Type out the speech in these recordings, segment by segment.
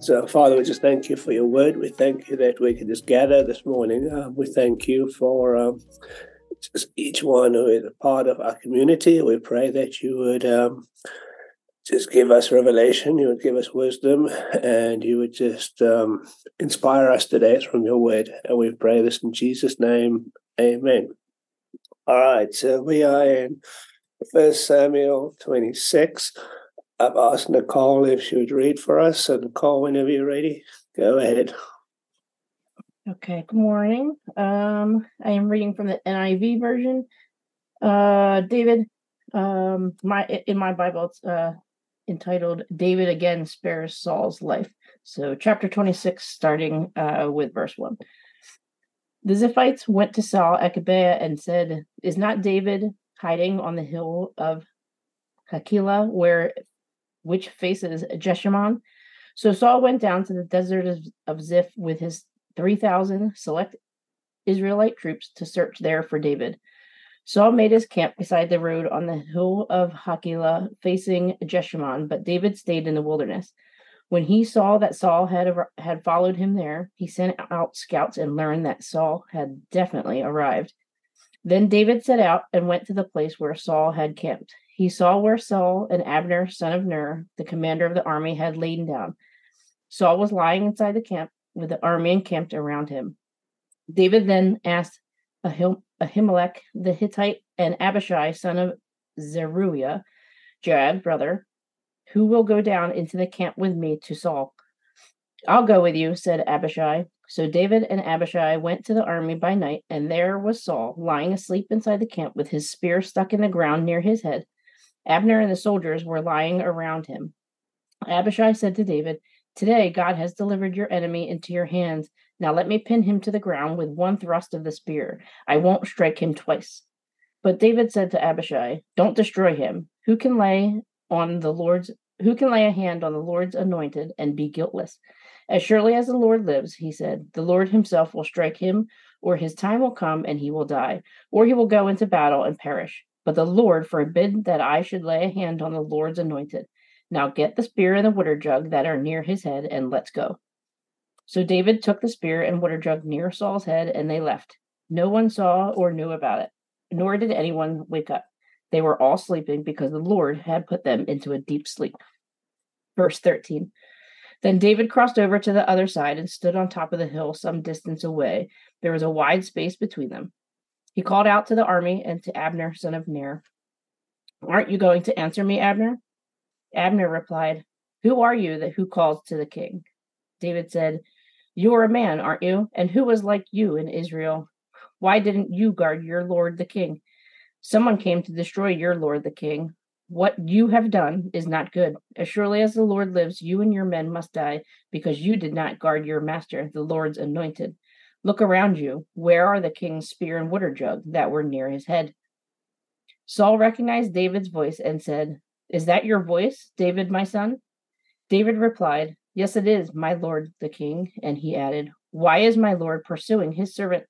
So, Father, we just thank you for your word. We thank you that we can just gather this morning. Um, we thank you for um, each one who is a part of our community. We pray that you would um, just give us revelation, you would give us wisdom, and you would just um, inspire us today from your word. And we pray this in Jesus' name. Amen. All right, so we are in First Samuel 26. I've asked Nicole if she would read for us. So, Nicole, whenever you're ready, go ahead. Okay, good morning. Um, I am reading from the NIV version. Uh, David, um, my in my Bible, it's uh, entitled "David again spares Saul's life." So, chapter twenty-six, starting uh, with verse one. The Ziphites went to Saul at Gibeah and said, "Is not David hiding on the hill of Hakilah, where which faces Jeshimon?" So Saul went down to the desert of, of Ziph with his 3,000 select Israelite troops to search there for David. Saul made his camp beside the road on the hill of Hakilah facing Jeshimon, but David stayed in the wilderness. When he saw that Saul had had followed him there, he sent out scouts and learned that Saul had definitely arrived. Then David set out and went to the place where Saul had camped. He saw where Saul and Abner, son of Ner, the commander of the army, had lain down. Saul was lying inside the camp with the army encamped around him. David then asked Ahim- Ahimelech the Hittite and Abishai, son of Zeruiah, Joab's brother, who will go down into the camp with me to Saul. I'll go with you, said Abishai. So David and Abishai went to the army by night, and there was Saul lying asleep inside the camp with his spear stuck in the ground near his head. Abner and the soldiers were lying around him. Abishai said to David, Today God has delivered your enemy into your hands. Now let me pin him to the ground with one thrust of the spear. I won't strike him twice. But David said to Abishai, Don't destroy him. Who can lay on the Lord's who can lay a hand on the Lord's anointed and be guiltless? As surely as the Lord lives, he said, the Lord himself will strike him, or his time will come and he will die, or he will go into battle and perish. But the Lord forbid that I should lay a hand on the Lord's anointed. Now get the spear and the water jug that are near his head, and let's go. So David took the spear and water jug near Saul's head, and they left. No one saw or knew about it, nor did anyone wake up. They were all sleeping because the Lord had put them into a deep sleep. Verse 13. Then David crossed over to the other side and stood on top of the hill some distance away. There was a wide space between them. He called out to the army and to Abner, son of Ner. Aren't you going to answer me, Abner? Abner replied, Who are you that who calls to the king? David said, You are a man, aren't you? And who was like you in Israel? Why didn't you guard your lord the king? Someone came to destroy your lord the king. What you have done is not good. As surely as the Lord lives, you and your men must die because you did not guard your master, the Lord's anointed. Look around you. Where are the king's spear and water jug that were near his head? Saul recognized David's voice and said, is that your voice, David, my son? David replied, Yes, it is, my lord the king. And he added, Why is my lord pursuing his servant?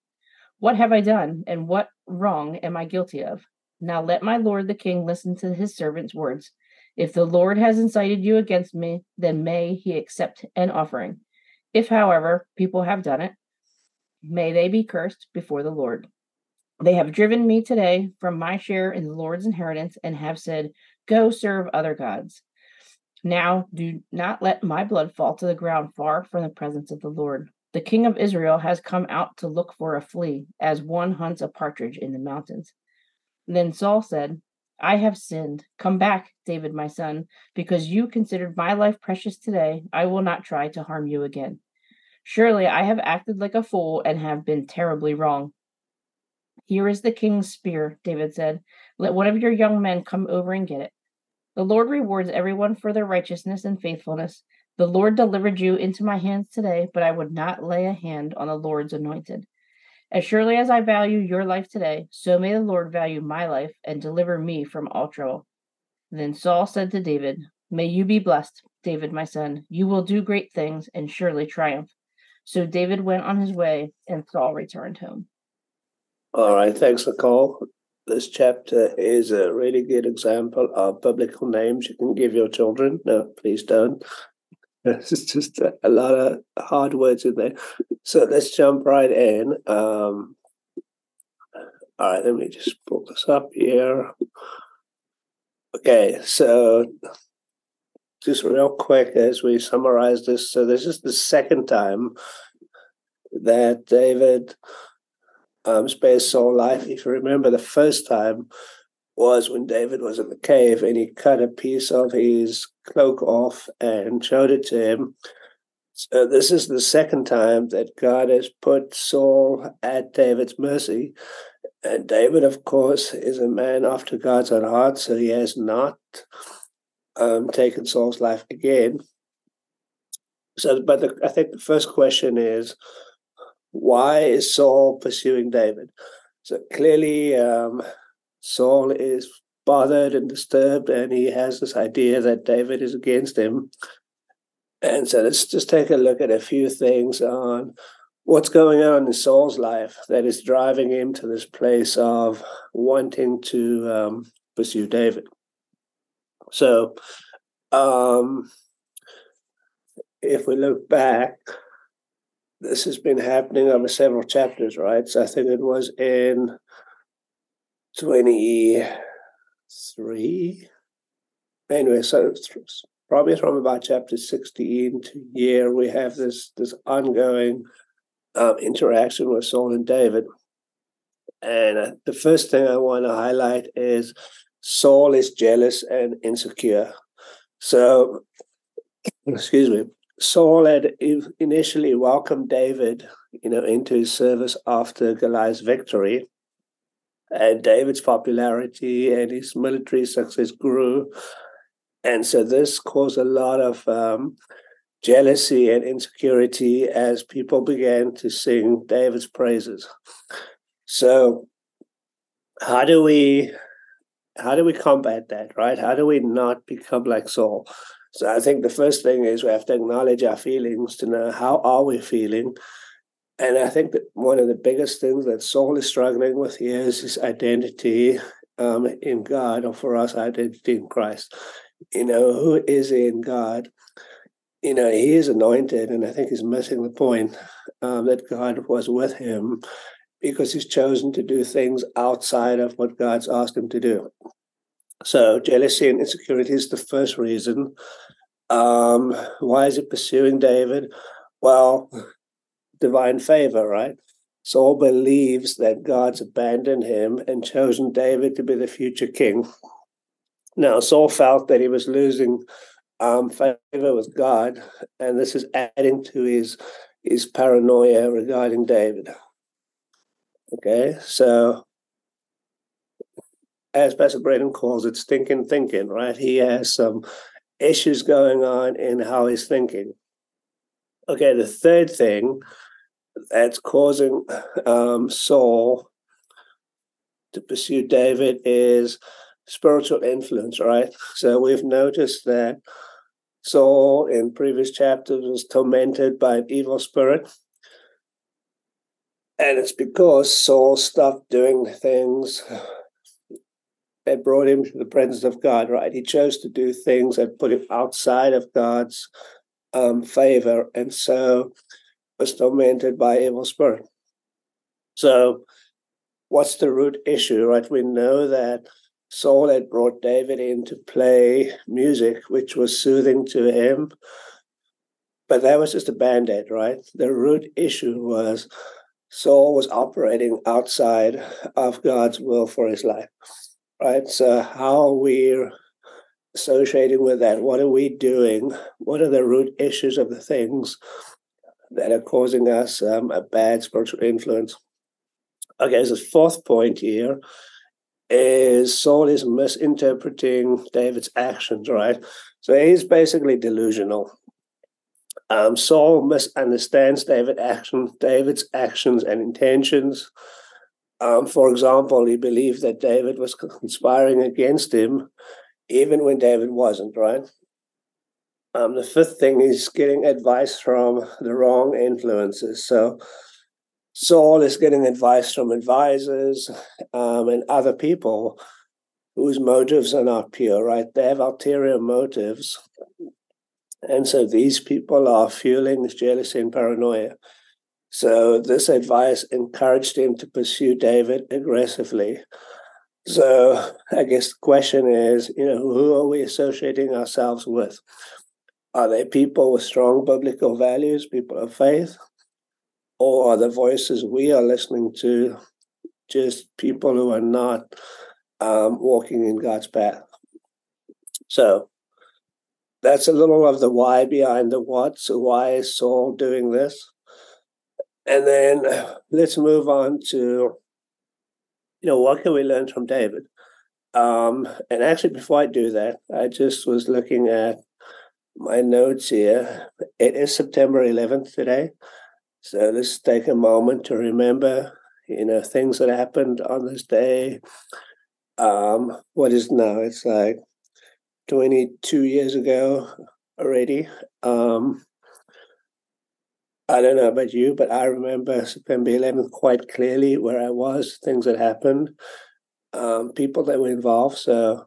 What have I done, and what wrong am I guilty of? Now let my lord the king listen to his servant's words. If the Lord has incited you against me, then may he accept an offering. If, however, people have done it, may they be cursed before the Lord. They have driven me today from my share in the Lord's inheritance and have said, Go serve other gods. Now do not let my blood fall to the ground far from the presence of the Lord. The king of Israel has come out to look for a flea, as one hunts a partridge in the mountains. Then Saul said, I have sinned. Come back, David, my son, because you considered my life precious today. I will not try to harm you again. Surely I have acted like a fool and have been terribly wrong. Here is the king's spear, David said. Let one of your young men come over and get it. The Lord rewards everyone for their righteousness and faithfulness. The Lord delivered you into my hands today, but I would not lay a hand on the Lord's anointed. As surely as I value your life today, so may the Lord value my life and deliver me from all trouble. Then Saul said to David, May you be blessed, David, my son. You will do great things and surely triumph. So David went on his way, and Saul returned home. All right, thanks, Nicole. This chapter is a really good example of biblical names you can give your children. No, please don't. It's just a, lot of hard words in there. So let's jump right in. Um, all right, let me just pull this up here. Okay, so just real quick as we summarize this. So this is the second time that David um, spared Saul life. If you remember, the first time was when David was in the cave and he cut a piece of his cloak off and showed it to him. So this is the second time that God has put Saul at David's mercy. And David, of course, is a man after God's own heart, so he has not um, taken Saul's life again. So, but the, I think the first question is, why is Saul pursuing David? So clearly, um, Saul is bothered and disturbed, and he has this idea that David is against him. And so let's just take a look at a few things on what's going on in Saul's life that is driving him to this place of wanting to um, pursue David. So, um, if we look back, this has been happening over several chapters, right? So I think it was in 23. Anyway, so probably from about chapter 16 to here, we have this, this ongoing um, interaction with Saul and David. And uh, the first thing I want to highlight is Saul is jealous and insecure. So, excuse me, Saul had initially welcomed David, you know, into his service after Goliath's victory. And David's popularity and his military success grew. And so this caused a lot of um, jealousy and insecurity as people began to sing David's praises. So, how do we how do we combat that, right? How do we not become like Saul? So I think the first thing is we have to acknowledge our feelings to know how are we feeling. And I think that one of the biggest things that Saul is struggling with here is his identity um, in God, or for us, identity in Christ. You know, who is he in God? You know, he is anointed, and I think he's missing the point um, that God was with him because he's chosen to do things outside of what God's asked him to do. So jealousy and insecurity is the first reason. Um, why is he pursuing David? Well, divine favor, right? Saul believes that God's abandoned him and chosen David to be the future king. Now, Saul felt that he was losing um, favor with God, and this is adding to his his paranoia regarding David. Okay, so as Pastor Braden calls it, stinking thinking, right? He has some issues going on in how he's thinking. Okay, the third thing that's causing um, Saul to pursue David is spiritual influence, right? So we've noticed that Saul in previous chapters was tormented by an evil spirit. And it's because Saul stopped doing things that brought him to the presence of God, right? He chose to do things that put him outside of God's um, favor, and so was tormented by evil spirit. So, what's the root issue, right? We know that Saul had brought David in to play music, which was soothing to him, but that was just a band aid, right? The root issue was Saul was operating outside of God's will for his life right? So how we're associating with that, what are we doing? What are the root issues of the things that are causing us um, a bad spiritual influence? Okay, so fourth point here is Saul is misinterpreting David's actions, right? So he's basically delusional. Um, Saul misunderstands David action, David's actions and intentions. Um, for example, he believed that David was conspiring against him, even when David wasn't, right? Um, the fifth thing is getting advice from the wrong influences. So Saul is getting advice from advisors um, and other people whose motives are not pure, right? They have ulterior motives. And so these people are fueling this jealousy and paranoia. So this advice encouraged him to pursue David aggressively. So I guess the question is, you know, who are we associating ourselves with? Are they people with strong biblical values, people of faith? Or are the voices we are listening to just people who are not um, walking in God's path? So that's a little of the why behind the what. So, why is Saul doing this? And then let's move on to, you know, what can we learn from David? Um, and actually, before I do that, I just was looking at my notes here. It is September 11th today. So let's take a moment to remember, you know, things that happened on this day. Um, what is now? It's like 22 years ago already. Um, I don't know about you, but I remember September 11th quite clearly where I was, things that happened, um, people that were involved. So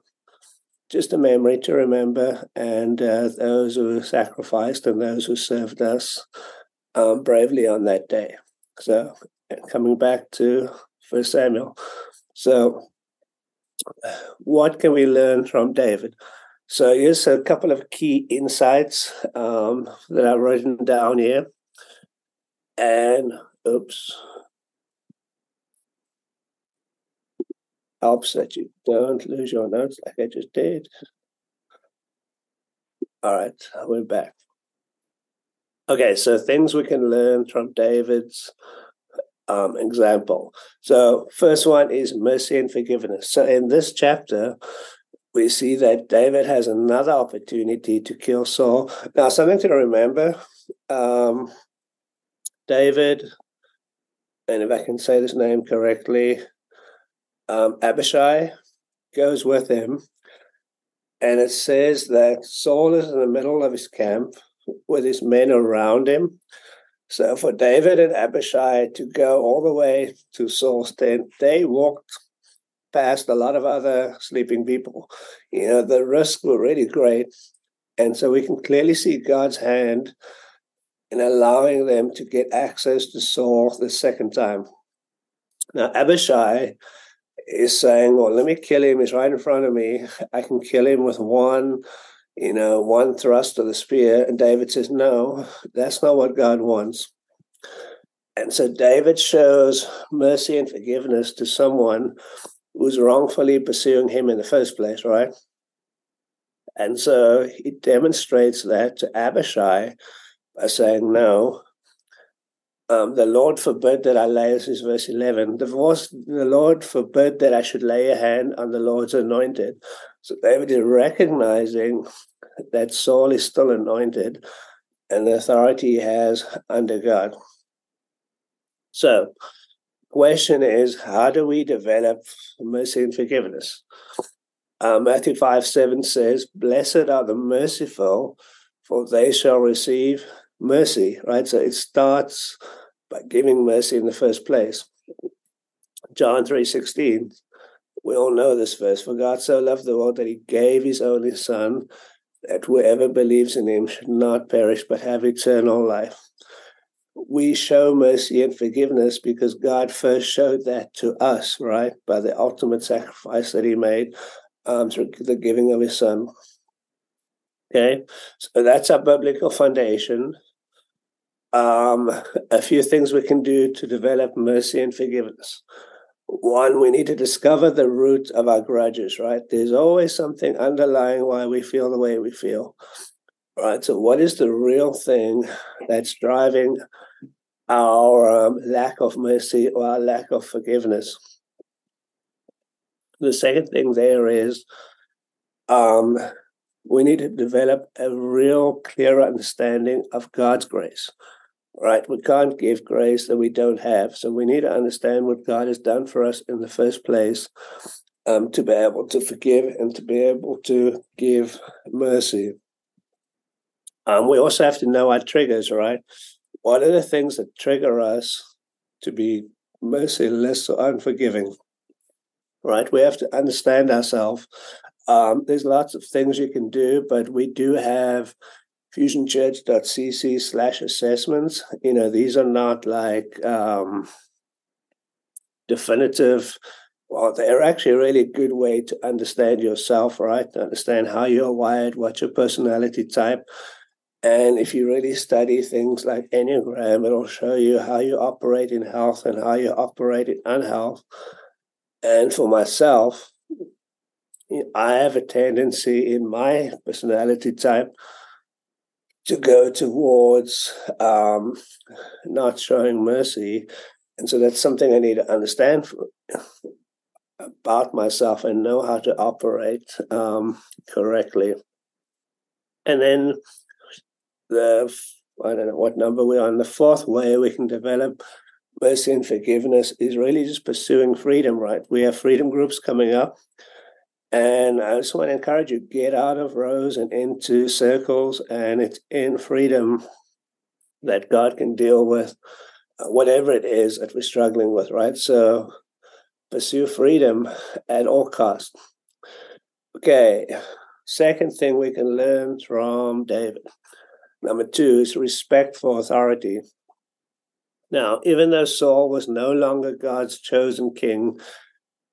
just a memory to remember, and uh, those who sacrificed and those who served us um, bravely on that day. So, coming back to First Samuel. So, what can we learn from David? So, here's a couple of key insights um, that I've written down here. And, oops, helps that you don't lose your notes like I just did. All right, we're back. Okay, so things we can learn from David's um, example. So, first one is mercy and forgiveness. So, in this chapter, we see that David has another opportunity to kill Saul. Now, something to remember um, David, and if I can say this name correctly, um, Abishai goes with him, and it says that Saul is in the middle of his camp with his men around him. So for David and Abishai to go all the way to Saul's tent, they walked past a lot of other sleeping people. You know, the risks were really great. And so we can clearly see God's hand in allowing them to get access to Saul the second time. Now, Abishai is saying, well, let me kill him. He's right in front of me. I can kill him with one, you know, one thrust of the spear. And David says, no, that's not what God wants. And so David shows mercy and forgiveness to someone who's wrongfully pursuing him in the first place, right? And so he demonstrates that to Abishai by saying, no, um, the Lord forbid that I lay, this is verse 11, the, the Lord forbid that I should lay a hand on the Lord's anointed. So David is recognizing that Saul is still anointed and the authority he has under God. So, question is, how do we develop mercy and forgiveness? Uh, Matthew 5 7 says, Blessed are the merciful, for they shall receive mercy, right? So it starts by giving mercy in the first place. John 3:16. We all know this verse. For God so loved the world that he gave his only son that whoever believes in him should not perish but have eternal life. We show mercy and forgiveness because God first showed that to us, right? By the ultimate sacrifice that he made um, through the giving of his son. Okay, so that's our biblical foundation. Um, a few things we can do to develop mercy and forgiveness. One, we need to discover the root of our grudges, right? There's always something underlying why we feel the way we feel, right? So, what is the real thing that's driving our um, lack of mercy or our lack of forgiveness. The second thing there is um, we need to develop a real clear understanding of God's grace. Right? We can't give grace that we don't have. So we need to understand what God has done for us in the first place um, to be able to forgive and to be able to give mercy. Um, we also have to know our triggers, right? What are the things that trigger us to be merciless or unforgiving? Right? We have to understand ourselves. Um, there's lots of things you can do, but we do have fusionchurch.cc slash assessments. You know, these are not like um, definitive well, they're actually a really good way to understand yourself, right? To understand how you're wired, what's your personality type. And if you really study things like Enneagram, it'll show you how you operate in health and how you operate in unhealth. And for myself, I have a tendency in my personality type to go towards um, not showing mercy. And so that's something I need to understand about myself and know how to operate um, correctly. And then the I don't know what number we're on. The fourth way we can develop mercy and forgiveness is really just pursuing freedom. Right? We have freedom groups coming up, and I just want to encourage you get out of rows and into circles, and it's in freedom that God can deal with uh, whatever it is that we're struggling with. Right? So pursue freedom at all costs. Okay, second thing we can learn from David. Number two is respect for authority. Now, even though Saul was no longer God's chosen king,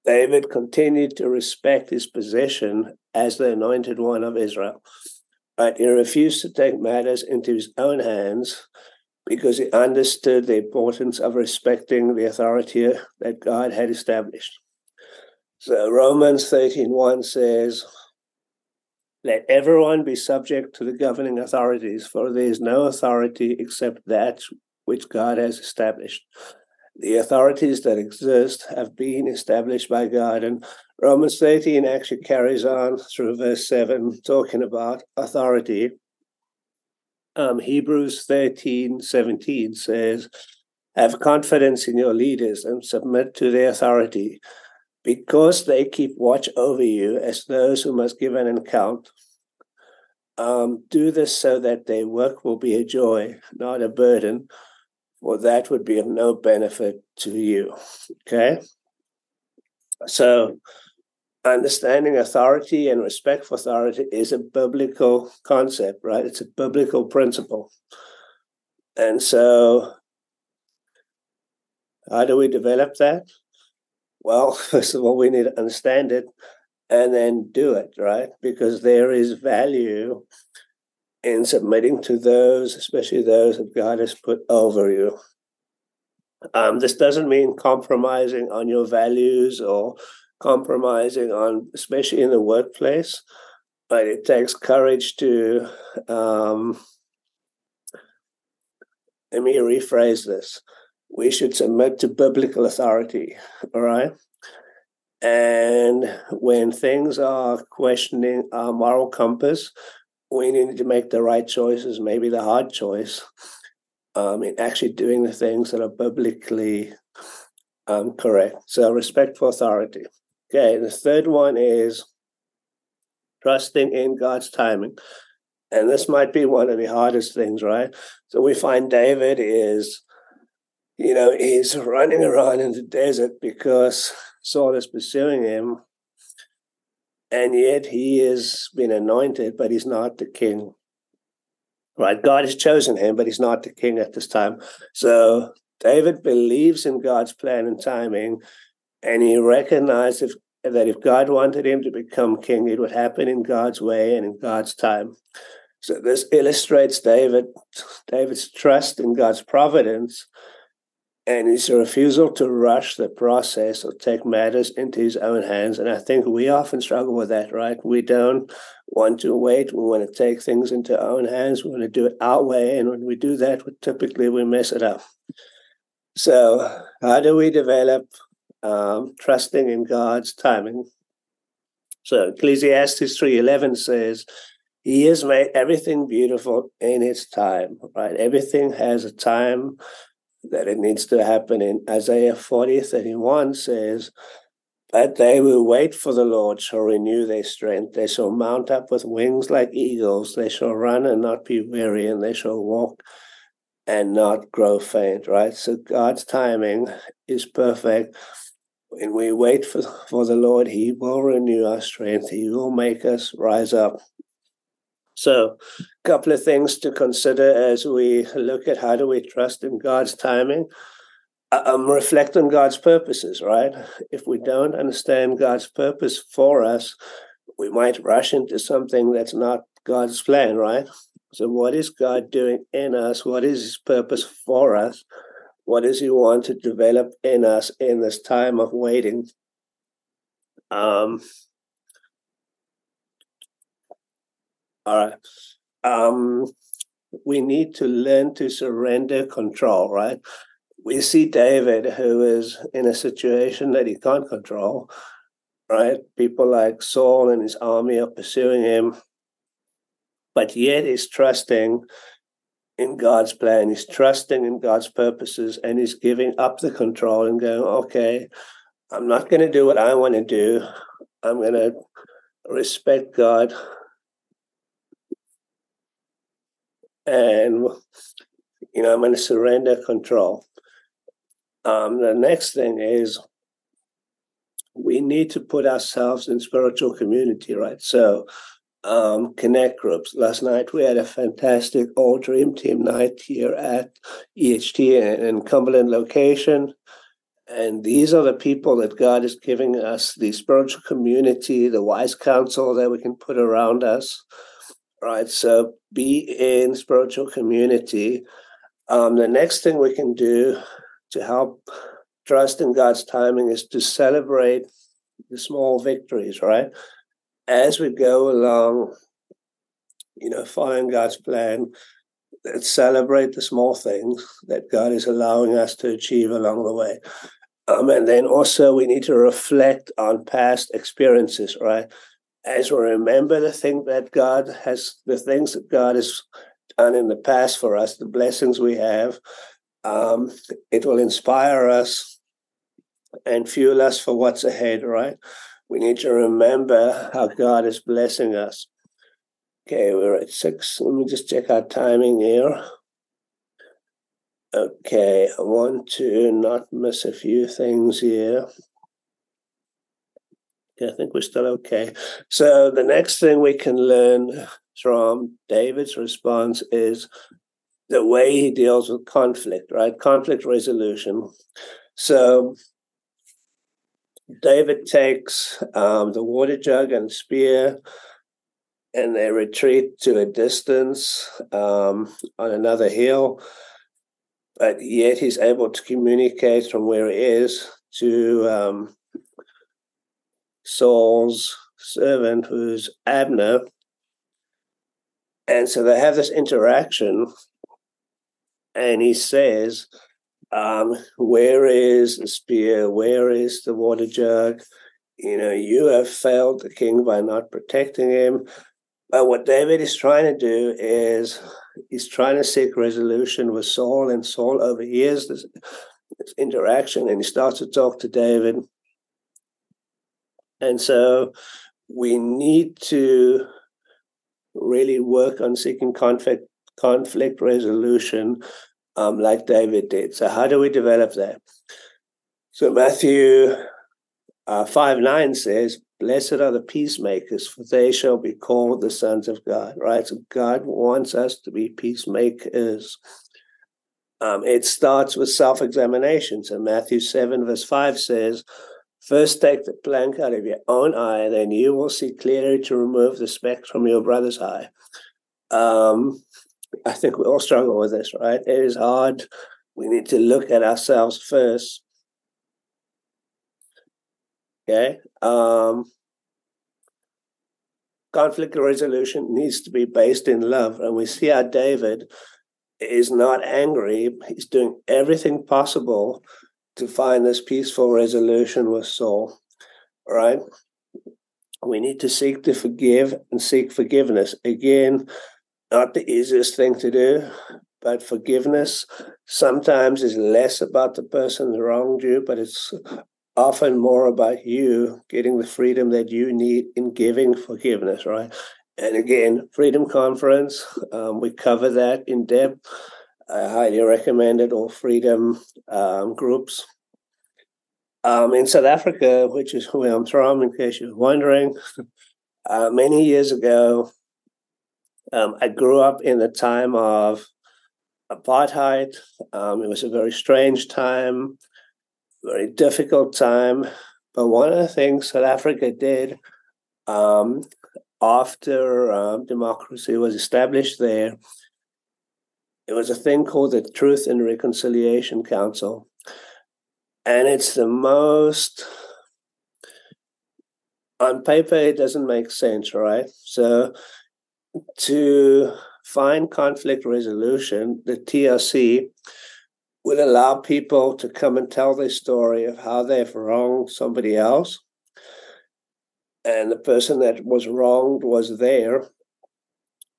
David continued to respect his position as the anointed one of Israel. But he refused to take matters into his own hands because he understood the importance of respecting the authority that God had established. So Romans 13:1 says, Let everyone be subject to the governing authorities, for there is no authority except that which God has established. The authorities that exist have been established by God. And Romans 13 actually carries on through verse 7, talking about authority um, Hebrews 13 17 says, Have confidence in your leaders and submit to their authority, because they keep watch over you as those who must give an account. Um, do this so that their work will be a joy, not a burden, for that would be of no benefit to you. Okay? So, understanding authority and respect for authority is a biblical concept, right? It's a biblical principle. And so, how do we develop that? Well, first of all, we need to understand it and then do it, right? Because there is value in submitting to those, especially those that God has put over you. Um, this doesn't mean compromising on your values or compromising on, especially in the workplace. But it takes courage to. Um, let me rephrase this. We should submit to biblical authority, all right? And when things are questioning our moral compass, we need to make the right choices, maybe the hard choice, um, in actually doing the things that are biblically um, correct. So, respect for authority. Okay, the third one is trusting in God's timing. And this might be one of the hardest things, right? So we find David is, you know, he's running around in the desert because Saul is pursuing him. And yet he has been anointed, but he's not the king. Right? God has chosen him, but he's not the king at this time. So David believes in God's plan and timing, and he recognized if, that if God wanted him to become king, it would happen in God's way and in God's time. So this illustrates David David's trust in God's providence and his refusal to rush the process or take matters into his own hands. And I think we often struggle with that, right? We don't want to wait. We want to take things into our own hands. We want to do it our way. And when we do that, we typically we mess it up. So, how do we develop um, trusting in God's timing? So, Ecclesiastes three eleven says, "He has made everything beautiful in its time." Right? Everything has a time that it needs to happen in. Isaiah forty thirty one says, but they will wait for the Lord shall renew their strength. They shall mount up with wings like eagles. They shall run and not be weary, and they shall walk and not grow faint, right? So God's timing is perfect. When we wait for, for the Lord, He will renew our strength. He will make us rise up. So, a couple of things to consider as we look at how do we trust in God's timing um, reflect on God's purposes, right? If we don't understand God's purpose for us, we might rush into something that's not God's plan, right? So, what is God doing in us? What is His purpose for us? What does He want to develop in us in this time of waiting? Um, all right. Um, we need to learn to surrender control, right? we see David, who is in a situation that he can't control, right? People like Saul and his army are pursuing him, but yet he's trusting in God's plan. He's trusting in God's purposes and he's giving up the control and going, okay, I'm not going to do what I want to do. I'm going to respect God. And, you know, I'm going to surrender control. Um, the next thing is we need to put ourselves in spiritual community, right? So, um, connect groups. Last night we had a fantastic all dream team night here at EHT in Cumberland location. And these are the people that God is giving us the spiritual community, the wise counsel that we can put around us. Right. So be in spiritual community. Um, the next thing we can do to help trust in God's timing is to celebrate the small victories, right? As we go along, you know, following God's plan, let's celebrate the small things that God is allowing us to achieve along the way. Um, and then also we need to reflect on past experiences, right? As we remember the thing that God has, the things that God has done in the past for us, the blessings we have, um, it will inspire us and fuel us for what's ahead, right? We need to remember how God is blessing us. Okay, we're at six. Let me just check our timing here. Okay, I want to not miss a few things here. I think we're still okay. So the next thing we can learn from David's response is the way he deals with conflict, right? Conflict resolution. So David takes um, the water jug and spear and they retreat to a distance um, on another hill, but yet he's able to communicate from where he is to um, Saul's servant, who's Abner. And so they have this interaction and he says, um, Where is the spear? Where is the water jug? You know, you have failed the king by not protecting him. But what David is trying to do is he's trying to seek resolution with Saul, and Saul overhears this, this interaction and he starts to talk to David. And so we need to really work on seeking conflict conflict resolution um, like David did. So, how do we develop that? So, Matthew uh, 5 9 says, Blessed are the peacemakers, for they shall be called the sons of God, right? So, God wants us to be peacemakers. Um, it starts with self examination. So, Matthew 7, verse 5 says, First, take the plank out of your own eye, then you will see clearly to remove the speck from your brother's eye. Um, I think we all struggle with this, right? It is hard. We need to look at ourselves first. Okay. Um, conflict resolution needs to be based in love. And we see how David is not angry. He's doing everything possible to find this peaceful resolution with Saul. Right? We need to seek to forgive and seek forgiveness. Again, not the easiest thing to do, but forgiveness sometimes is less about the person who wronged you, but it's often more about you getting the freedom that you need in giving forgiveness, right? And again, Freedom Conference, um, we cover that in depth. I highly recommend it, all freedom um, groups. Um, in South Africa, which is where I'm from, in case you're wondering, uh, many years ago, um, I grew up in the time of apartheid. Um, it was a very strange time, very difficult time. But one of the things South Africa did um, after um, democracy was established there, it was a thing called the Truth and Reconciliation Council. And it's the most, on paper, it doesn't make sense, right? So to find conflict resolution, the TRC would allow people to come and tell their story of how they've wronged somebody else. And the person that was wronged was there,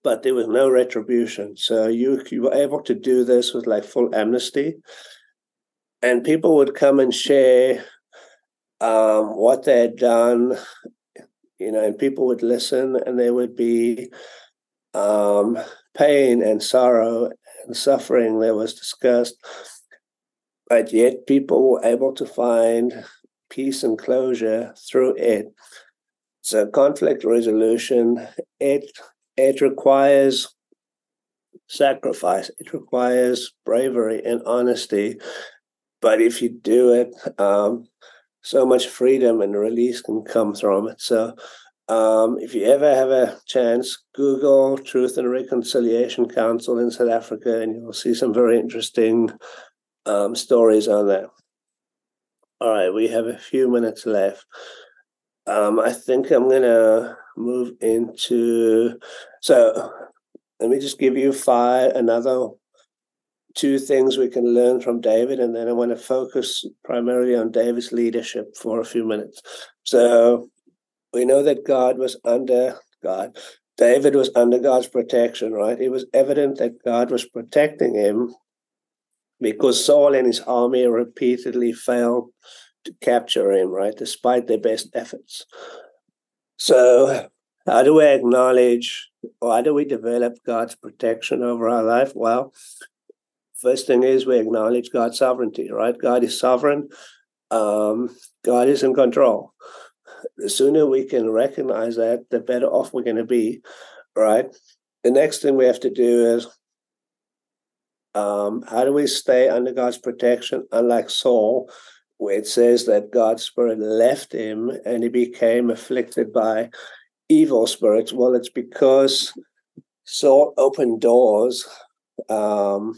but there was no retribution. So you, you were able to do this with like full amnesty. And people would come and share um, what they had done, you know, and people would listen and there would be um, pain and sorrow and suffering that was discussed. But yet people were able to find peace and closure through it. So conflict resolution, it it requires sacrifice, it requires bravery and honesty. But if you do it, um, so much freedom and release can come from it. So um, if you ever have a chance, Google Truth and Reconciliation Council in South Africa, and you'll see some very interesting um, stories on that. All right, we have a few minutes left. Um, I think I'm going to move into. So let me just give you five, another two things we can learn from David, and then I want to focus primarily on David's leadership for a few minutes. So we know that God was under God. David was under God's protection, right? It was evident that God was protecting him because Saul and his army repeatedly failed to capture him, right, despite their best efforts. So, how do we acknowledge or how do we develop God's protection over our life? Well, first thing is we acknowledge God's sovereignty, right? God is sovereign, um, God is in control the sooner we can recognize that, the better off we're going to be, right? The next thing we have to do is um, how do we stay under God's protection, unlike Saul, where it says that God's spirit left him and he became afflicted by evil spirits? Well, it's because Saul opened doors um,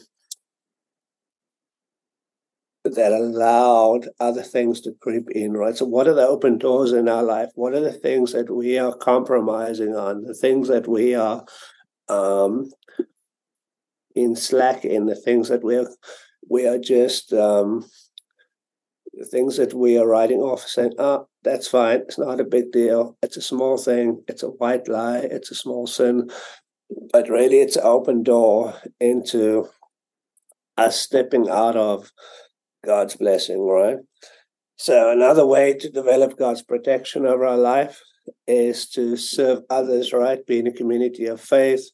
that allowed other things to creep in, right? So, what are the open doors in our life? What are the things that we are compromising on? The things that we are um, in slack in, the things that we are we are just um, the things that we are writing off, saying, "Oh, that's fine. It's not a big deal. It's a small thing. It's a white lie. It's a small sin." But really, it's an open door into us stepping out of God's blessing, right? So, another way to develop God's protection over our life is to serve others, right? Be in a community of faith,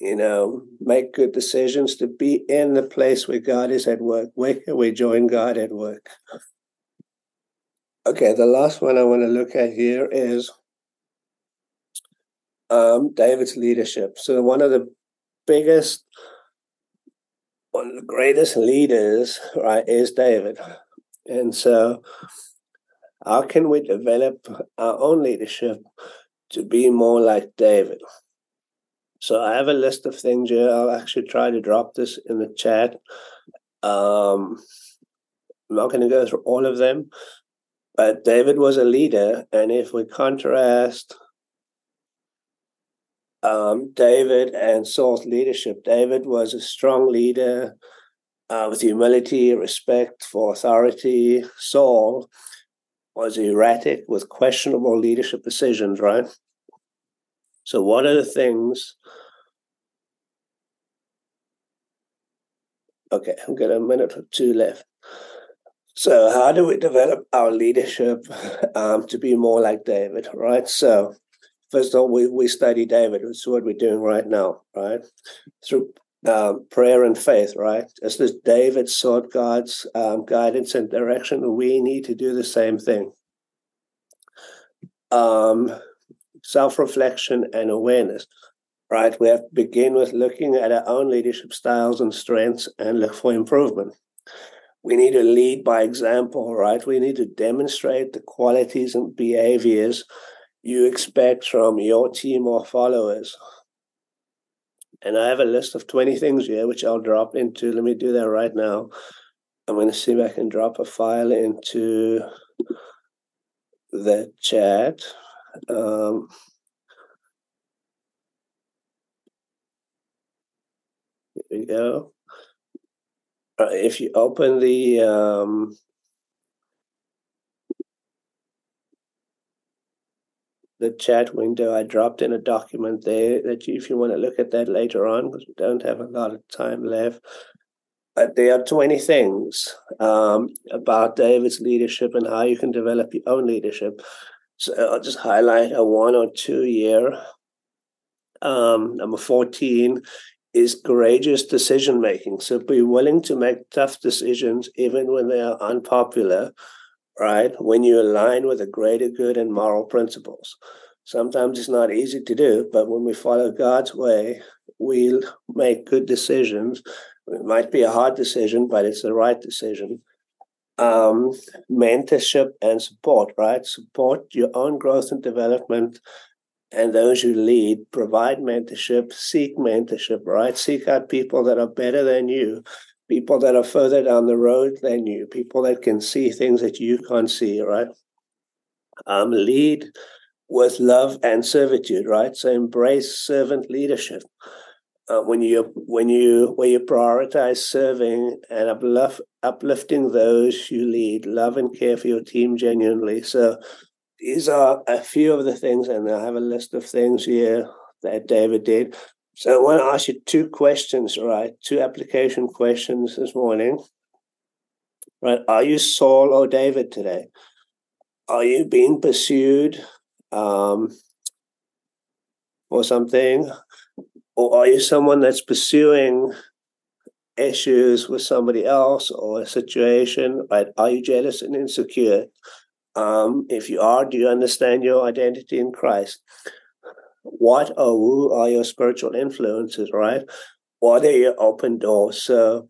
you know, make good decisions to be in the place where God is at work. Where can we join God at work? Okay, the last one I want to look at here is um, David's leadership. So, one of the biggest one of the greatest leaders, right, is David. And so, how can we develop our own leadership to be more like David? So, I have a list of things here. I'll actually try to drop this in the chat. Um, I'm not going to go through all of them, but David was a leader. And if we contrast um, David and Saul's leadership. David was a strong leader uh, with humility, respect for authority. Saul was erratic with questionable leadership decisions, right? So, what are the things? Okay, I've got a minute or two left. So, how do we develop our leadership um, to be more like David, right? So, first of all, we, we study David. which is what we're doing right now, right? Through um, prayer and faith, right? As this David sought God's um, guidance and direction, we need to do the same thing. Um, Self reflection and awareness, right? We have to begin with looking at our own leadership styles and strengths and look for improvement. We need to lead by example, right? We need to demonstrate the qualities and behaviors you expect from your team or followers. And I have a list of 20 things here, which I'll drop into. Let me do that right now. I'm going to see if I can drop a file into the chat. Um, we go. Uh, if you open the um, the chat window. I dropped in a document there that you, if you want to look at that later on, because we don't have a lot of time left. But there are 20 things um, about David's leadership and how you can develop your own leadership. So I'll just highlight a one or two year. Um, number 14 is courageous decision making. So be willing to make tough decisions even when they are unpopular right? When you align with a greater good and moral principles. Sometimes it's not easy to do, but when we follow God's way, we'll make good decisions. It might be a hard decision, but it's the right decision. Um, mentorship and support, right? Support your own growth and development and those you lead. Provide mentorship, seek mentorship, right? Seek out people that are better than you people that are further down the road than you, people that can see things that you can't see, right? Um, lead with love and servitude, right? So embrace servant leadership. Uh, when you when you when you prioritize serving and uplift, uplifting those you lead, love and care for your team genuinely. So these are a few of the things, and I have a list of things here that David did. So I want to ask you two questions, right? Two application questions this morning. Right? Are you Saul or David today? Are you being pursued um, or something? Or are you someone that's pursuing issues with somebody else or a situation? Right? Are you jealous and insecure? Um, if you are, do you understand your identity in Christ? what or who are your spiritual influences, right? What are your open doors? So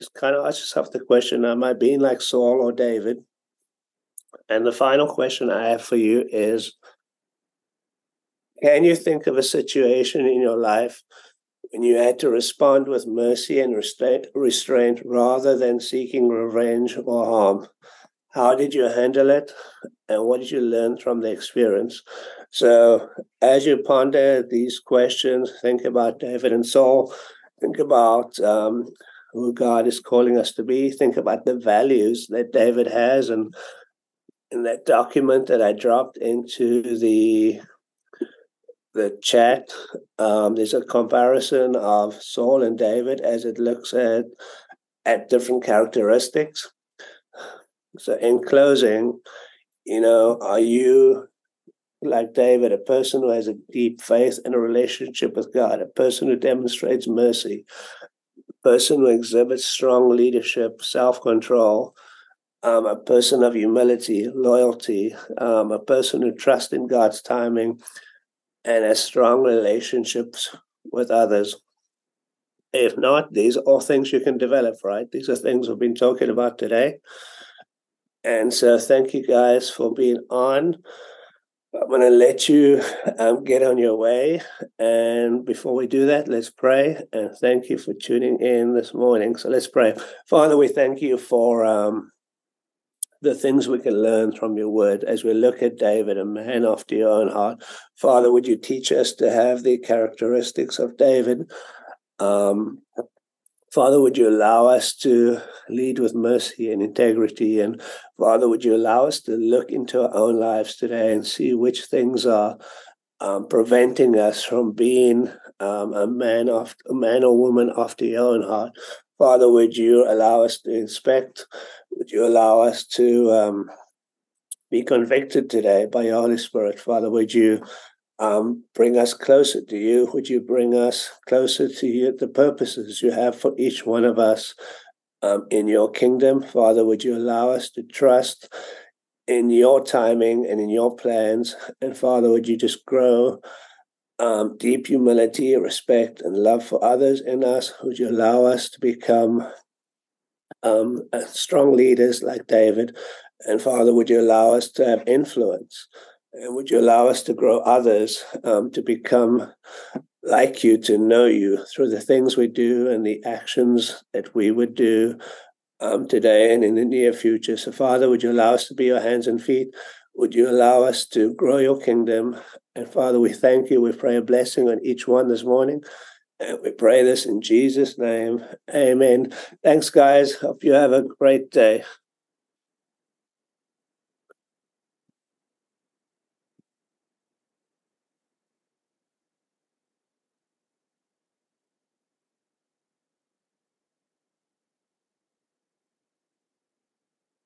it's kind of ask yourself the question, am I being like Saul or David? And the final question I have for you is can you think of a situation in your life when you had to respond with mercy and restraint rather than seeking revenge or harm? How did you handle it? And what did you learn from the experience? So, as you ponder these questions, think about David and Saul, think about um, who God is calling us to be, think about the values that David has. And in that document that I dropped into the the chat, um, there's a comparison of Saul and David as it looks at at different characteristics. So, in closing, you know, are you like David, a person who has a deep faith and a relationship with God, a person who demonstrates mercy, a person who exhibits strong leadership, self control, um, a person of humility, loyalty, um, a person who trusts in God's timing, and has strong relationships with others. If not, these are all things you can develop, right? These are things we've been talking about today. And so thank you guys for being on. I'm going to let you um, get on your way. And before we do that, let's pray. And thank you for tuning in this morning. So let's pray. Father, we thank you for um, the things we can learn from your word as we look at David, a man after your own heart. Father, would you teach us to have the characteristics of David? Um, Father, would you allow us to lead with mercy and integrity? And Father, would you allow us to look into our own lives today and see which things are um, preventing us from being um, a man of a man or woman after your own heart? Father, would you allow us to inspect? Would you allow us to um, be convicted today by your Holy Spirit? Father, would you um, bring us closer to you. Would you bring us closer to you, the purposes you have for each one of us um, in your kingdom? Father, would you allow us to trust in your timing and in your plans? And Father, would you just grow um, deep humility, respect, and love for others in us? Would you allow us to become um, strong leaders like David? And Father, would you allow us to have influence? And would you allow us to grow others um, to become like you, to know you through the things we do and the actions that we would do um, today and in the near future? So, Father, would you allow us to be your hands and feet? Would you allow us to grow your kingdom? And Father, we thank you. We pray a blessing on each one this morning. And we pray this in Jesus' name. Amen. Thanks, guys. Hope you have a great day.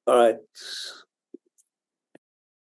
All right.